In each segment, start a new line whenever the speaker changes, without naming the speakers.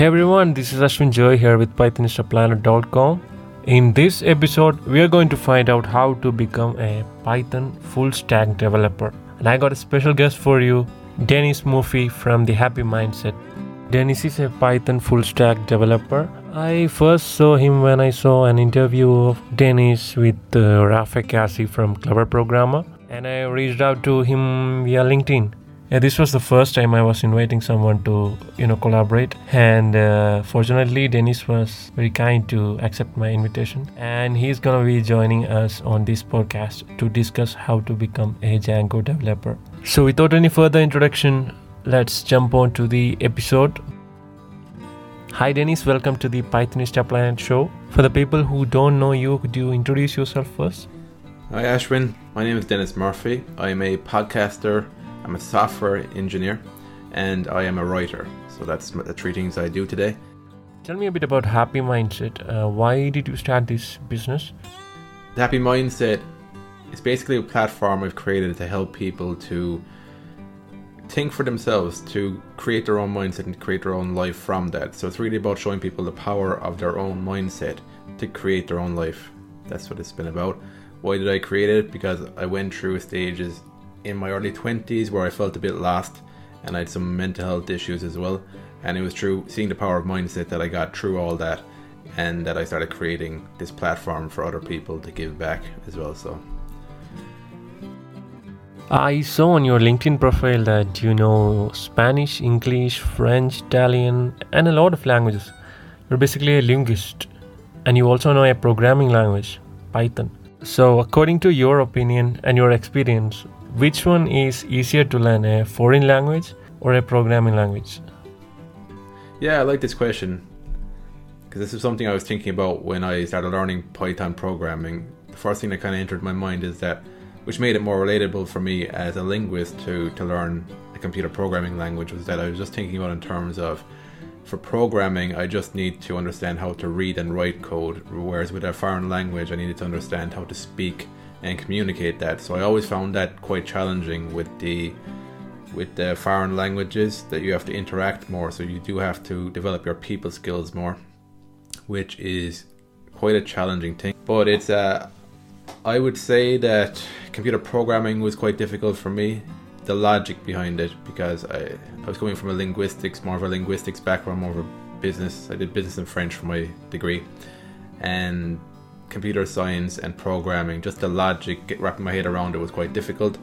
Hey everyone, this is Ashwin Joy here with PythonistaPlanet.com. In this episode, we are going to find out how to become a Python full stack developer. And I got a special guest for you, Dennis Murphy from the Happy Mindset. Dennis is a Python full stack developer. I first saw him when I saw an interview of Dennis with uh, Rafeh Qazi from Clever Programmer, and I reached out to him via LinkedIn yeah, this was the first time I was inviting someone to you know collaborate, and uh, fortunately, Dennis was very kind to accept my invitation, and he's gonna be joining us on this podcast to discuss how to become a Django developer. So, without any further introduction, let's jump on to the episode. Hi, Dennis. Welcome to the Pythonista Planet show. For the people who don't know you, could you introduce yourself first?
Hi, Ashwin. My name is Dennis Murphy. I'm a podcaster I'm a software engineer and I am a writer. So that's the three things I do today.
Tell me a bit about Happy Mindset. Uh, why did you start this business?
The Happy Mindset is basically a platform I've created to help people to think for themselves, to create their own mindset and create their own life from that. So it's really about showing people the power of their own mindset to create their own life. That's what it's been about. Why did I create it? Because I went through stages in my early 20s where I felt a bit lost and I had some mental health issues as well. And it was through seeing the power of mindset that I got through all that and that I started creating this platform for other people to give back as well. So
I saw on your LinkedIn profile that you know Spanish, English, French, Italian, and a lot of languages. You're basically a linguist, and you also know a programming language, Python. So, according to your opinion and your experience, which one is easier to learn, a foreign language or a programming language?
Yeah, I like this question because this is something I was thinking about when I started learning Python programming. The first thing that kind of entered my mind is that, which made it more relatable for me as a linguist to, to learn a computer programming language, was that I was just thinking about in terms of for programming, I just need to understand how to read and write code, whereas with a foreign language, I needed to understand how to speak and communicate that. So I always found that quite challenging with the with the foreign languages that you have to interact more. So you do have to develop your people skills more, which is quite a challenging thing. But it's uh, I would say that computer programming was quite difficult for me. The logic behind it, because I, I was coming from a linguistics, more of a linguistics background, more of a business. I did business and French for my degree, and computer science and programming, just the logic, wrapping my head around it was quite difficult.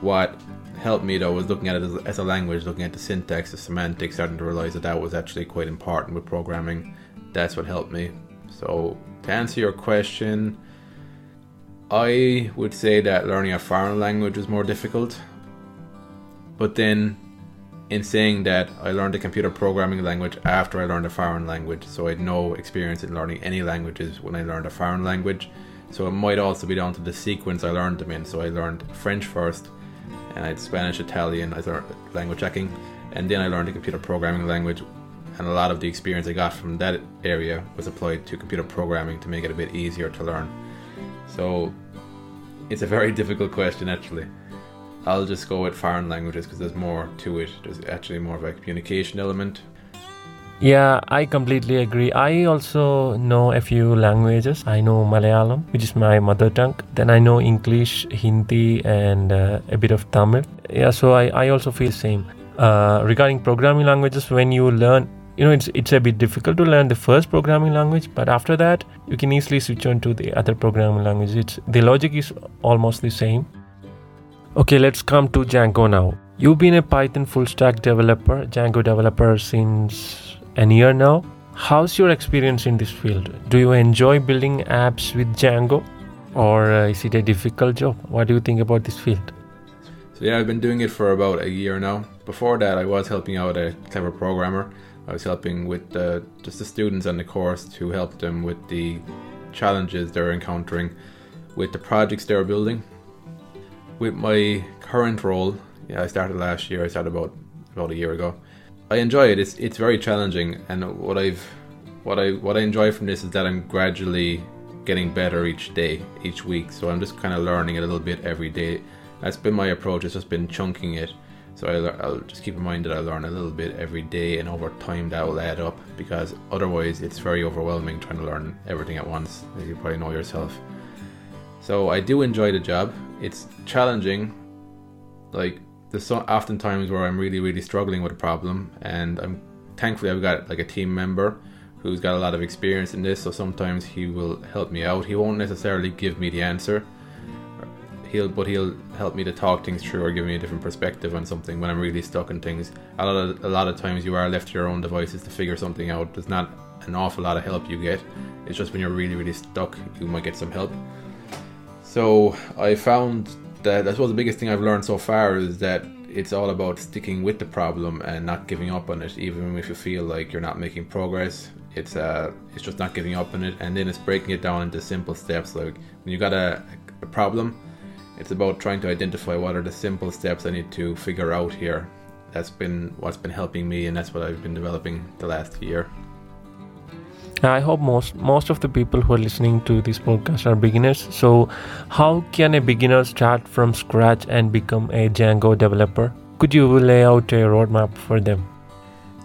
What helped me though was looking at it as, as, a language, looking at the syntax, the semantics, starting to realize that that was actually quite important with programming. That's what helped me. So, to answer your question, I would say that learning a foreign language was more difficult. But then in saying that, I learned a computer programming language after I learned a foreign language, so I had no experience in learning any languages when I learned a foreign language. So it might also be down to the sequence I learned them in. So I learned French first, and I had Spanish, Italian, I learned language checking, and then I learned a computer programming language. And a lot of the experience I got from that area was applied to computer programming to make it a bit easier to learn. So it's a very difficult question, actually. I'll just go with foreign languages because there's more to it. There's actually more of a communication element.
Yeah, I completely agree. I also know a few languages. I know Malayalam, which is my mother tongue. Then I know English, Hindi, and uh, a bit of Tamil. Yeah, so I, I also feel the same. Uh, regarding programming languages, when you learn, you know, it's it's a bit difficult to learn the first programming language, but after that, you can easily switch on to the other programming languages. The logic is almost the same. Okay, let's come to Django now. You've been a Python full stack developer, Django developer since a year now. How's your experience in this field? Do you enjoy building apps with Django or uh, is it a difficult job? What do you think about this field?
So, yeah, I've been doing it for about a year now. Before that, I was helping out a clever programmer. I was helping with uh, just the students on the course to help them with the challenges they're encountering with the projects they're building with my current role, yeah, I started last year. I started about about a year ago. I enjoy it. It's it's very challenging, and what I've what I what I enjoy from this is that I'm gradually getting better each day, each week. So I'm just kind of learning a little bit every day. That's been my approach. It's just been chunking it So I'll, I'll just keep in mind that I learn a little bit every day, and over time that will add up because otherwise it's very overwhelming trying to learn everything at once, as you probably know yourself. So I do enjoy the job. It's challenging. Like there's so often times where I'm really, really struggling with a problem, and I'm thankfully I've got like a team member who's got a lot of experience in this. So sometimes he will help me out. He won't necessarily give me the answer he'll but he'll help me to talk things through or give me a different perspective on something when I'm really stuck in things. A lot of a lot of times you are left to your own devices to figure something out. There's not an awful lot of help you get. It's just when you're really really stuck, you might get some help. So I found that I suppose the biggest thing I've learned so far is that it's all about sticking with the problem and not giving up on it, even if you feel like you're not making progress. It's uh, it's just not giving up on it, and then it's breaking it down into simple steps. Like when you got a, a problem, it's about trying to identify what are the simple steps I need to figure out here. That's been what's been helping me, and that's what I've been developing the last year.
I hope most most of the people who are listening to this podcast are beginners. So, how can a beginner start from scratch and become a Django developer? Could you lay out a roadmap for them?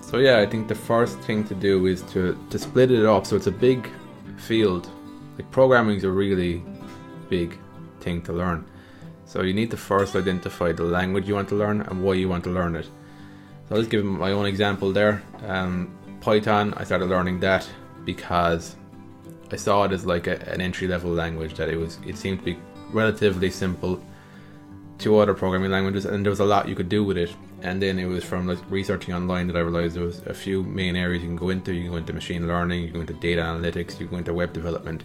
So yeah, I think the first thing to do is to to split it up. So it's a big field. Like programming is a really big thing to learn. So you need to first identify the language you want to learn and why you want to learn it. So I'll just give my own example there. Um, Python, I started learning that because I saw it as like a, an entry level language that it was. It seemed to be relatively simple to other programming languages, and there was a lot you could do with it. And then it was from like researching online that I realized there was a few main areas you can go into. You can go into machine learning, you can go into data analytics, you can go into web development.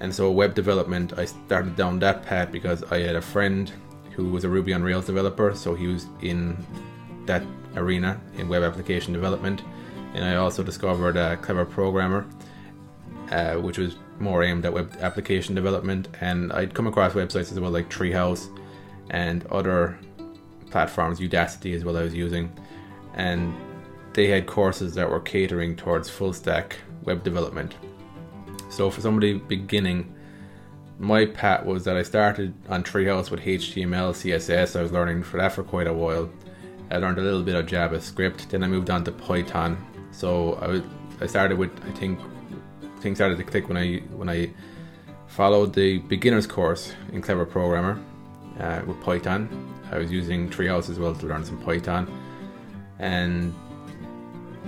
And so web development, I started down that path because I had a friend who was a Ruby on Rails developer, so he was in that arena in web application development. And I also discovered a clever programmer, uh, which was more aimed at web application development. And I'd come across websites as well, like Treehouse and other platforms, Udacity as well, I was using. And they had courses that were catering towards full stack web development. So for somebody beginning, my path was that I started on Treehouse with HTML, CSS. I was learning for that for quite a while. I learned a little bit of JavaScript. Then I moved on to Python. So I was, I started with I think things started to click when I when I followed the beginners course in Clever Programmer uh, with Python. I was using Treehouse as well to learn some Python, and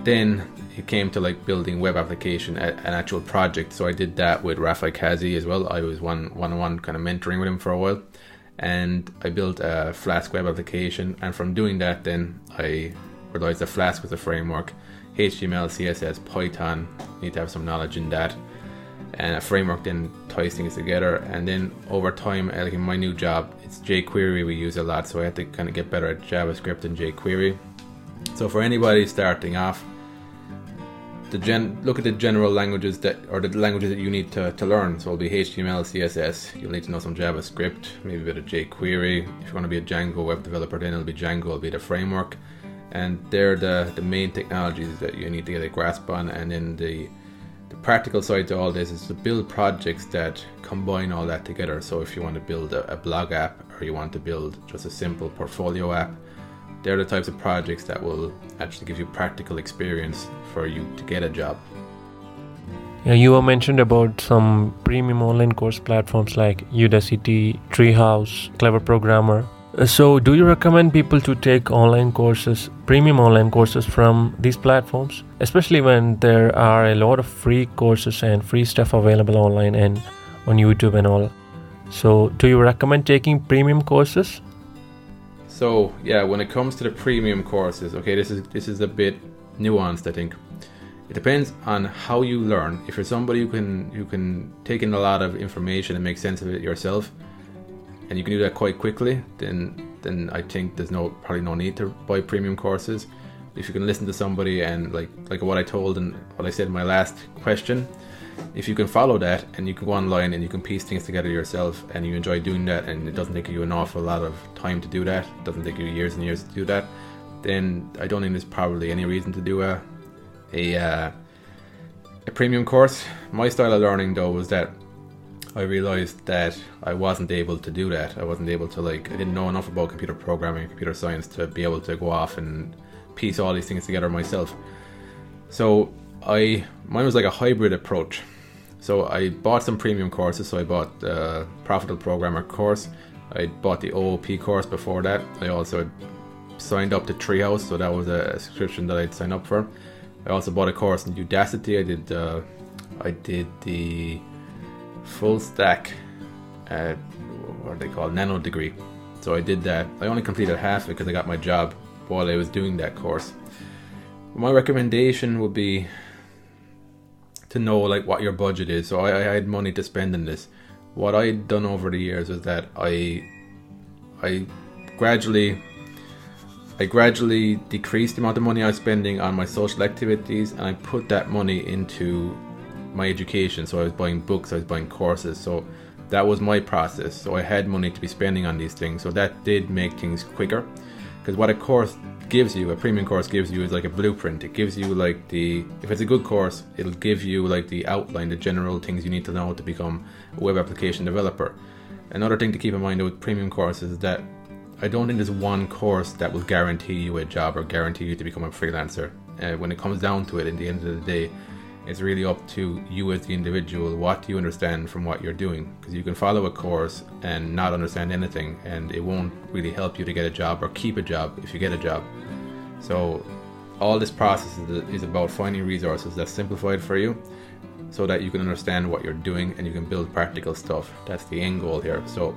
then it came to like building web application, an actual project. So I did that with Rafeh Qazi as well. I was one one on one kind of mentoring with him for a while, and I built a Flask web application. And from doing that, then I realized that Flask was a framework. HTML, CSS, Python. need to have some knowledge in that, and a framework then ties things together. And then over time, like in my new job, it's jQuery we use a lot, so I had to kind of get better at JavaScript and jQuery. So for anybody starting off, the gen look at the general languages that or the languages that you need to, to learn. So it'll be HTML, CSS. You'll need to know some JavaScript, maybe a bit of jQuery. If you want to be a Django web developer, then it'll be Django. It'll be the framework, and they're the the main technologies that you need to get a grasp on. And then the the practical side to all this is to build projects that combine all that together. So if you want to build a, a blog app or you want to build just a simple portfolio app they're the types of projects that will actually give you practical experience for you to get a job.
Yeah, you were mentioned about some premium online course platforms like Udacity, Treehouse, Clever Programmer. Uh, so, do you recommend people to take online courses, premium online courses from these platforms, especially when there are a lot of free courses and free stuff available online and on YouTube and all? So, do you recommend taking premium courses?
So yeah, when it comes to the premium courses, okay, this is this is a bit nuanced. I think it depends on how you learn. If you're somebody who can who can take in a lot of information and make sense of it yourself, and you can do that quite quickly, then then I think there's no probably no need to buy premium courses. If you can listen to somebody and like like what I told and what I said in my last question, if you can follow that and you can go online and you can piece things together yourself and you enjoy doing that and it doesn't take you an awful lot of time to do that, it doesn't take you years and years to do that, then I don't think there's probably any reason to do a a uh, a premium course. My style of learning though was that I realized that I wasn't able to do that. I wasn't able to like I didn't know enough about computer programming, computer science to be able to go off and piece all these things together myself. So I mine was like a hybrid approach. So I bought some premium courses. So I bought the Profitable Programmer course. I bought the OOP course before that. I also signed up to Treehouse, so that was a subscription that I'd sign up for. I also bought a course in Udacity. I did uh, I did the full stack, uh, what are they called, nano degree. So I did that. I only completed half because I got my job while I was doing that course. My recommendation would be to know like what your budget is. So I, I had money to spend in this. What I'd done over the years was that I I gradually I gradually decreased the amount of money I was spending on my social activities and I put that money into my education. So I was buying books, I was buying courses. So that was my process. So I had money to be spending on these things. So that did make things quicker. Because what a course gives you, a premium course gives you, is like a blueprint. It gives you like the, if it's a good course, it'll give you like the outline, the general things you need to know to become a web application developer. Another thing to keep in mind with premium courses is that I don't think there's one course that will guarantee you a job or guarantee you to become a freelancer. Uh, when it comes down to it, in the end of the day, it's really up to you as the individual. What do you understand from what you're doing? Because you can follow a course and not understand anything, and it won't really help you to get a job or keep a job if you get a job. So, all this process is about finding resources that's simplified for you so that you can understand what you're doing and you can build practical stuff. That's the end goal here. So,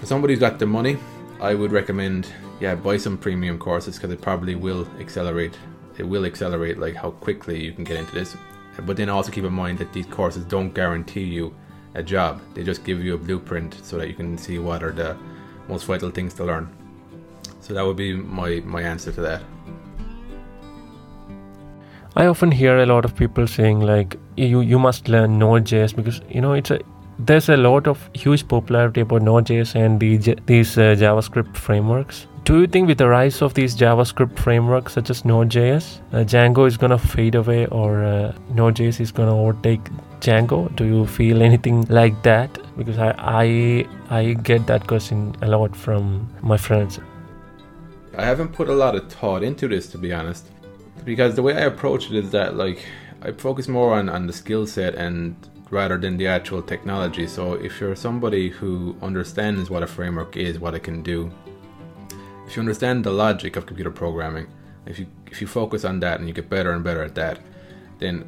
for somebody who's got the money, I would recommend, yeah, buy some premium courses because it probably will accelerate it will accelerate like how quickly you can get into this. But then also keep in mind that these courses don't guarantee you a job. They just give you a blueprint so that you can see what are the most vital things to learn. So that would be my, my answer to that.
I often hear a lot of people saying like you you must learn Node.js because you know it's a there's a lot of huge popularity about Node.js and the, these uh, JavaScript frameworks do you think with the rise of these JavaScript frameworks such as Node.js, uh, Django is gonna fade away or uh, Node.js is gonna overtake Django? Do you feel anything like that? Because I, I I get that question a lot from my friends.
I haven't put a lot of thought into this to be honest, because the way I approach it is that like I focus more on on the skill set and rather than the actual technology. So if you're somebody who understands what a framework is, what it can do, if you understand the logic of computer programming, if you if you focus on that and you get better and better at that, then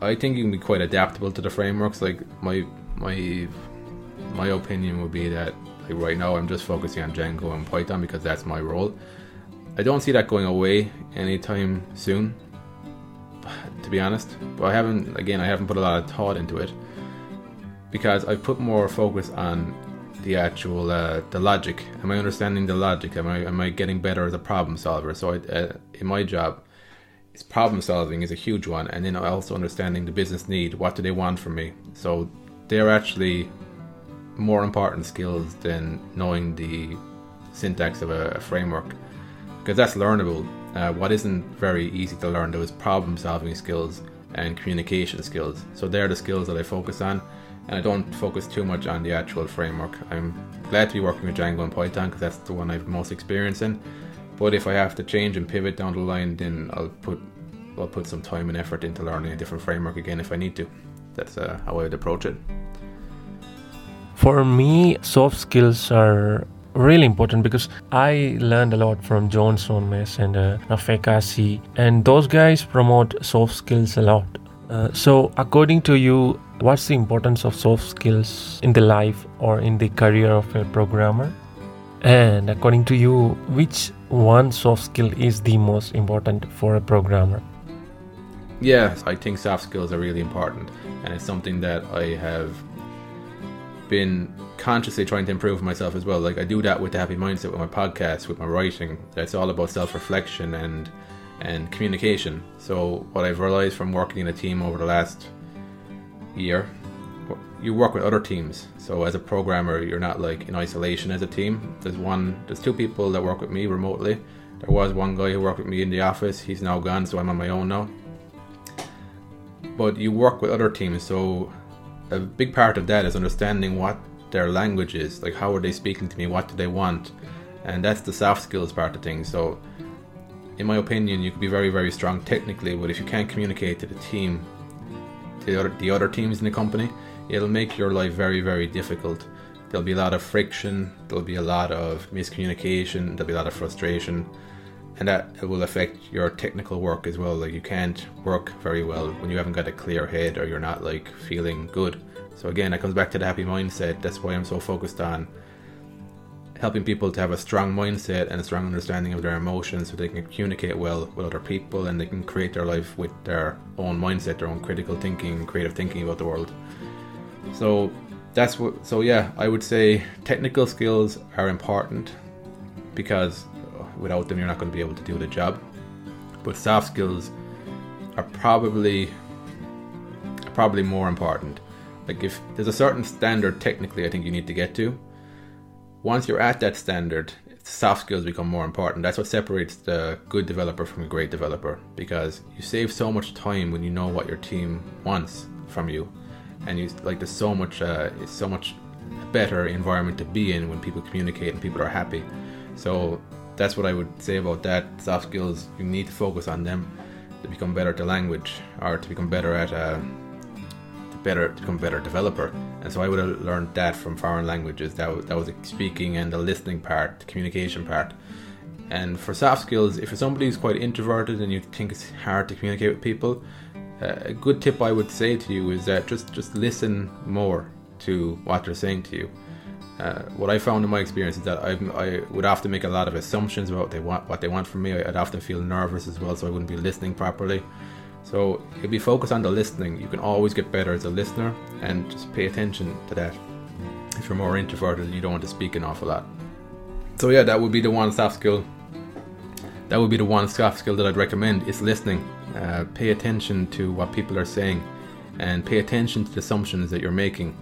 I think you can be quite adaptable to the frameworks. Like my my my opinion would be that like right now I'm just focusing on Django and Python because that's my role. I don't see that going away anytime soon, to be honest. But I haven't again I haven't put a lot of thought into it because I put more focus on the actual uh, the logic. Am I understanding the logic? Am I am I getting better as a problem solver? So I, uh, in my job, it's problem solving is a huge one, and then also understanding the business need. What do they want from me? So they're actually more important skills than knowing the syntax of a, a framework because that's learnable. Uh, what isn't very easy to learn though is problem solving skills and communication skills. So they're the skills that I focus on and I don't focus too much on the actual framework. I'm glad to be working with Django and Python because that's the one I've most experience in. But if I have to change and pivot down the line, then I'll put I'll put some time and effort into learning a different framework again if I need to. That's uh, how I would approach it.
For me, soft skills are really important because I learned a lot from John Sonmez and uh, and those guys promote soft skills a lot. Uh, so, according to you, what's the importance of soft skills in the life or in the career of a programmer? And according to you, which one soft skill is the most important for a programmer?
Yes, I think soft skills are really important, and it's something that I have been consciously trying to improve myself as well. Like I do that with the Happy Mindset, with my podcast, with my writing. That's all about self-reflection and and communication. So what I've realized from working in a team over the last year, you work with other teams. So as a programmer, you're not like in isolation as a team. There's one, there's two people that work with me remotely. There was one guy who worked with me in the office. He's now gone, so I'm on my own now. But you work with other teams, so a big part of that is understanding what their language is. Like, how are they speaking to me? What do they want? And that's the soft skills part of things. So, in my opinion, you could be very, very strong technically, but if you can't communicate to the team, to the other, the other teams in the company, it'll make your life very, very difficult. There'll be a lot of friction, there'll be a lot of miscommunication, there'll be a lot of frustration, and that will affect your technical work as well. Like, you can't work very well when you haven't got a clear head or you're not like feeling good. So, again, that comes back to the happy mindset. That's why I'm so focused on helping people to have a strong mindset and a strong understanding of their emotions so they can communicate well with other people and they can create their life with their own mindset, their own critical thinking, creative thinking about the world. So that's what so yeah, I would say technical skills are important because without them you're not going to be able to do the job. But soft skills are probably probably more important. Like if there's a certain standard technically I think you need to get to, once you're at that standard, soft skills become more important. That's what separates the good developer from a great developer because you save so much time when you know what your team wants from you, and you like there's so much uh, it's so much better environment to be in when people communicate and people are happy. So that's what I would say about that. Soft skills you need to focus on them to become better at the language or to become better at. Uh, better become a better developer. And so I would have learned that from foreign languages. That that was the speaking and the listening part, the communication part. And for soft skills, if you're somebody who's quite introverted and you think it's hard to communicate with people, uh, a good tip I would say to you is that just just listen more to what they're saying to you. Uh, what I found in my experience is that I, I would often make a lot of assumptions about what they want, what they want from me. I'd often feel nervous as well, so I wouldn't be listening properly. So if you focus on the listening, you can always get better as a listener and just pay attention to that. If you're more introverted and you don't want to speak an awful lot. So yeah, that would be the one soft skill. That would be the one soft skill that I'd recommend is listening. Uh, pay attention to what people are saying and pay attention to the assumptions that you're making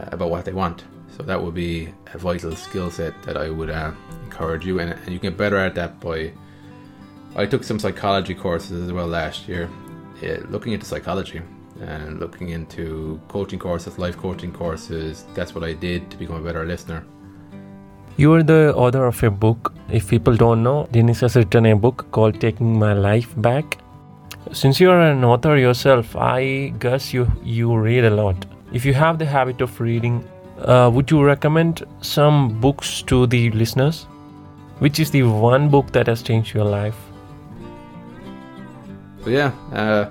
uh, about what they want. So that would be a vital skill set that I would uh, encourage you, and, and you can get better at that by I took some psychology courses as well last year, uh, looking into psychology and looking into coaching courses, life coaching courses. That's what I did to become a better listener.
You are the author of a book. If people don't know, Dennis has written a book called Taking My Life Back. Since you are an author yourself, I guess you you read a lot. If you have the habit of reading, uh, would you recommend some books to the listeners? Which is the one book that has changed your life?
So yeah, uh,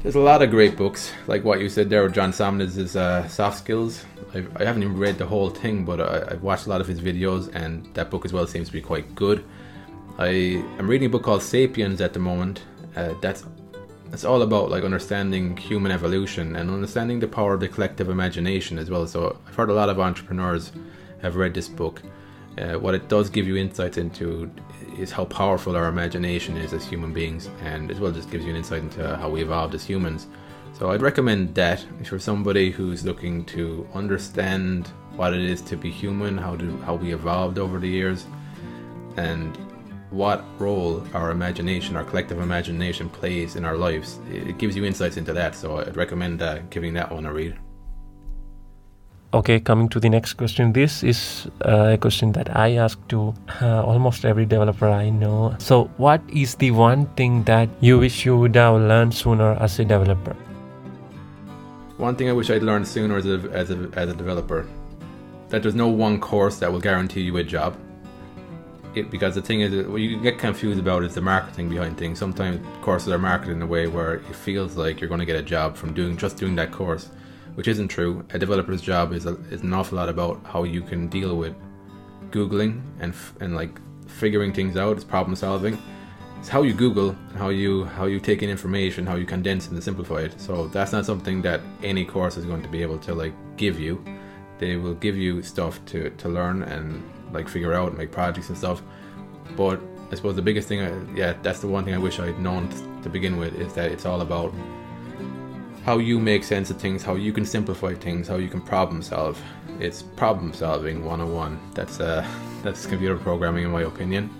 there's a lot of great books, like what you said there with John Sonmez' uh, Soft Skills. I've, I have not even read the whole thing, but I, have watched a lot of his videos, and that book as well seems to be quite good. I am reading a book called Sapiens at the moment. Uh, that's that's all about like understanding human evolution and understanding the power of the collective imagination as well. So I've heard a lot of entrepreneurs have read this book. Uh, what it does give you insights into is how powerful our imagination is as human beings, and as well just gives you an insight into how we evolved as humans. So I'd recommend that if you're somebody who's looking to understand what it is to be human, how to how we evolved over the years, and what role our imagination, our collective imagination, plays in our lives. It gives you insights into that. So I'd recommend uh, giving that one a read.
Okay, coming to the next question. This is uh, a question that I ask to uh, almost every developer I know. So, what is the one thing that you wish you would have learned sooner as a developer?
One thing I wish I'd learned sooner as a, as a, as a developer that there's no one course that will guarantee you a job. It, because the thing is, what you get confused about is the marketing behind things. Sometimes courses are marketed in a way where it feels like you're going to get a job from doing just doing that course which isn't true. A developer's job is, a, is an awful lot about how you can deal with googling and and like figuring things out. It's problem solving. It's how you Google, how you how you take in information, how you condense and simplify it. So that's not something that any course is going to be able to like give you. They will give you stuff to to learn and like figure out and make projects and stuff. But I suppose the biggest thing, I, yeah, that's the one thing I wish I'd known to begin with is that it's all about how you make sense of things, how you can simplify things, how you can problem solve. It's problem solving 101. That's uh, that's computer programming in my opinion.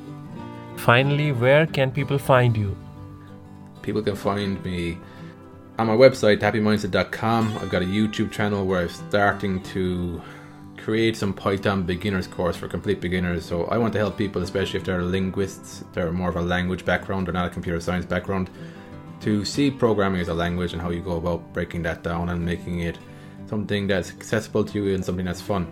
Finally, where can people find you?
People can find me on my website, happymindset.com, I've got a YouTube channel where I'm starting to create some Python beginners course for complete beginners. So I want to help people, especially if they're linguists, they're more of a language background, or not a computer science background, to see programming as a language and how you go about breaking that down and making it something that's accessible to you and something that's fun.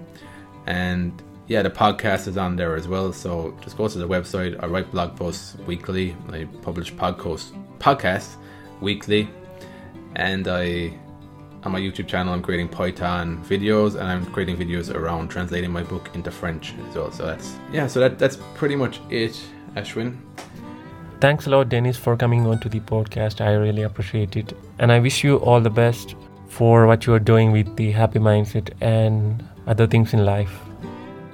And yeah, the podcast is on there as well. So just go to the website. I write blog posts weekly. I publish podcast podcasts weekly, and I on my YouTube channel I'm creating Python videos and I'm creating videos around translating my book into French as well. So that's yeah. So that that's pretty much it, Ashwin.
Thanks a lot, Dennis, for coming on to the podcast. I really appreciate it, and I wish you all the best for what you are doing with the happy mindset and other things in life.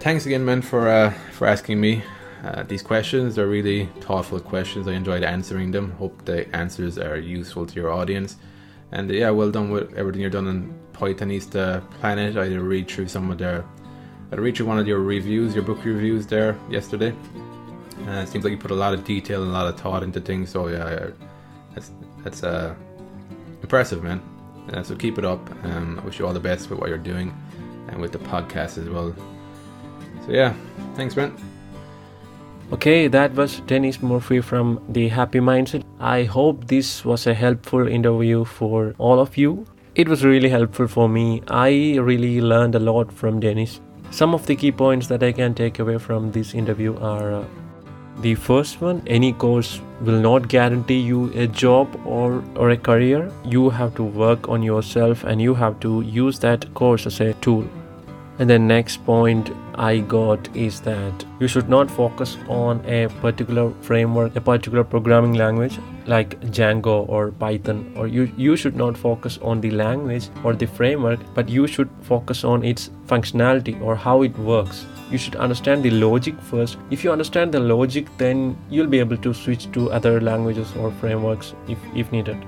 Thanks again, man, for uh, for asking me uh, these questions. They're really thoughtful questions. I enjoyed answering them. Hope the answers are useful to your audience. And yeah, well done with everything you're done on Pythonista Planet. I did read through some of their, I read through one of your reviews, your book reviews there yesterday. Uh, it seems like you put a lot of detail and a lot of thought into things. So yeah, that's that's uh, impressive, man. Uh, so keep it up. Um, I wish you all the best with what you're doing and with the podcast as well. So yeah, thanks, Brent.
Okay, that was Dennis Murphy from the Happy Mindset. I hope this was a helpful interview for all of you. It was really helpful for me. I really learned a lot from Dennis. Some of the key points that I can take away from this interview are uh, the first one any course will not guarantee you a job or, or a career. You have to work on yourself and you have to use that course as a tool. And the next point I got is that you should not focus on a particular framework, a particular programming language like Django or Python, or you, you should not focus on the language or the framework, but you should focus on its functionality or how it works. You should understand the logic first. If you understand the logic then you'll be able to switch to other languages or frameworks if, if needed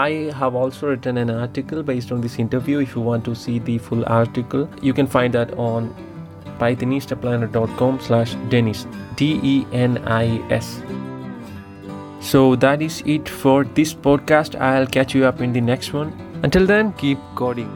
i have also written an article based on this interview. If you want to see the full article you can find that on pythonistaplanet.com slash denis d-e-n-i-s so that is it for this podcast. I'll catch you up in the next one. Until then keep coding